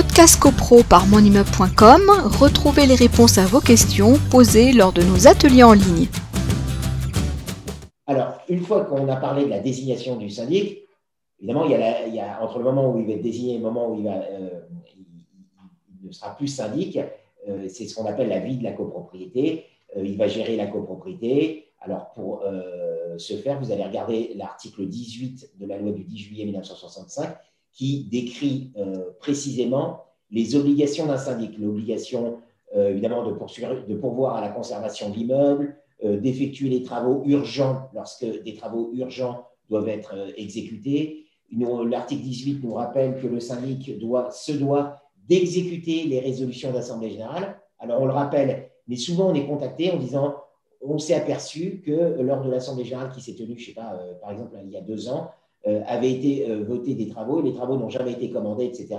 Podcast CoPro par monimmeuble.com, retrouvez les réponses à vos questions posées lors de nos ateliers en ligne. Alors, une fois qu'on a parlé de la désignation du syndic, évidemment, il y, a entre le moment où il va être désigné et le moment où il, euh, ne sera plus syndic, euh, c'est ce qu'on appelle la vie de la copropriété. Euh, il va gérer la copropriété. Alors, pour ce faire, vous allez regarder l'article 18 de la loi du 10 juillet 1965 qui décrit euh, précisément les obligations d'un syndic, l'obligation euh, évidemment de, pourvoir à la conservation de l'immeuble, euh, d'effectuer les travaux urgents lorsque des travaux urgents doivent être exécutés. L'article 18 nous rappelle que le syndic doit, se doit d'exécuter les résolutions d'Assemblée générale. Alors on le rappelle, mais souvent on est contacté en disant on s'est aperçu que lors de l'Assemblée générale qui s'est tenue, je sais pas, par exemple il y a deux ans, avaient été euh, votés des travaux et les travaux n'ont jamais été commandés, etc.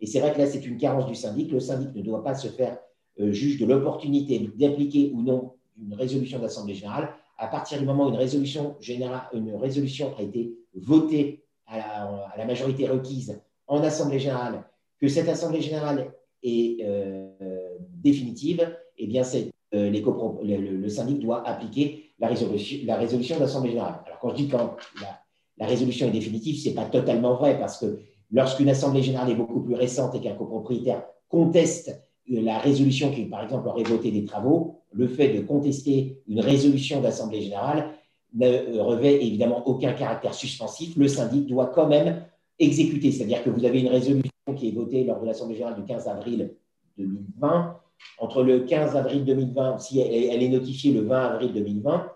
Et c'est vrai que là, c'est une carence du syndic. Le syndic ne doit pas se faire euh, juge de l'opportunité d'appliquer ou non une résolution d'Assemblée générale. À partir du moment où une résolution, générale, une résolution a été votée à la, majorité requise en Assemblée générale, que cette Assemblée générale est définitive, eh bien, le, syndic doit appliquer la résolution, la résolution d'Assemblée générale. Alors, quand je dis quand la, la résolution est définitive, ce n'est pas totalement vrai parce que lorsqu'une assemblée générale est beaucoup plus récente et qu'un copropriétaire conteste la résolution qui, par exemple, aurait voté des travaux, le fait de contester une résolution d'assemblée générale ne revêt évidemment aucun caractère suspensif. Le syndic doit quand même exécuter, c'est-à-dire que vous avez une résolution qui est votée lors de l'assemblée générale du 15 avril 2020. Entre le 15 avril 2020, si elle est notifiée le 20 avril 2020,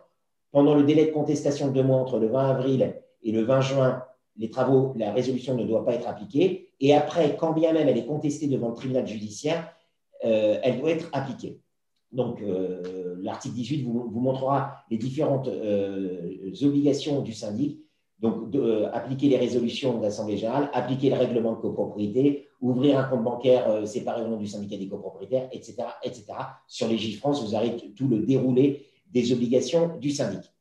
pendant le délai de contestation de deux mois entre le 20 avril et le 20 juin, les travaux, la résolution ne doit pas être appliquée. Et après, quand bien même elle est contestée devant le tribunal judiciaire, euh, elle doit être appliquée. Donc, euh, l'article 18 vous, montrera les différentes euh, obligations du syndic. Donc, appliquer les résolutions d'Assemblée générale, appliquer le règlement de copropriété, ouvrir un compte bancaire séparé au nom du syndicat des copropriétaires, etc.. Sur les France, vous avez tout le déroulé des obligations du syndic.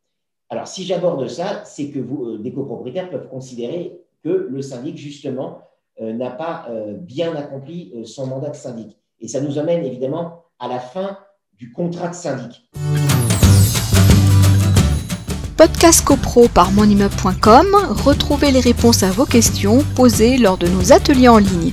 Alors, si j'aborde ça, c'est que euh, des copropriétaires peuvent considérer que le syndic, justement, euh, n'a pas euh, bien accompli son mandat de syndic. Et ça nous amène évidemment à la fin du contrat de syndic. Podcast CoPro par monimmeuble.com, retrouvez les réponses à vos questions posées lors de nos ateliers en ligne.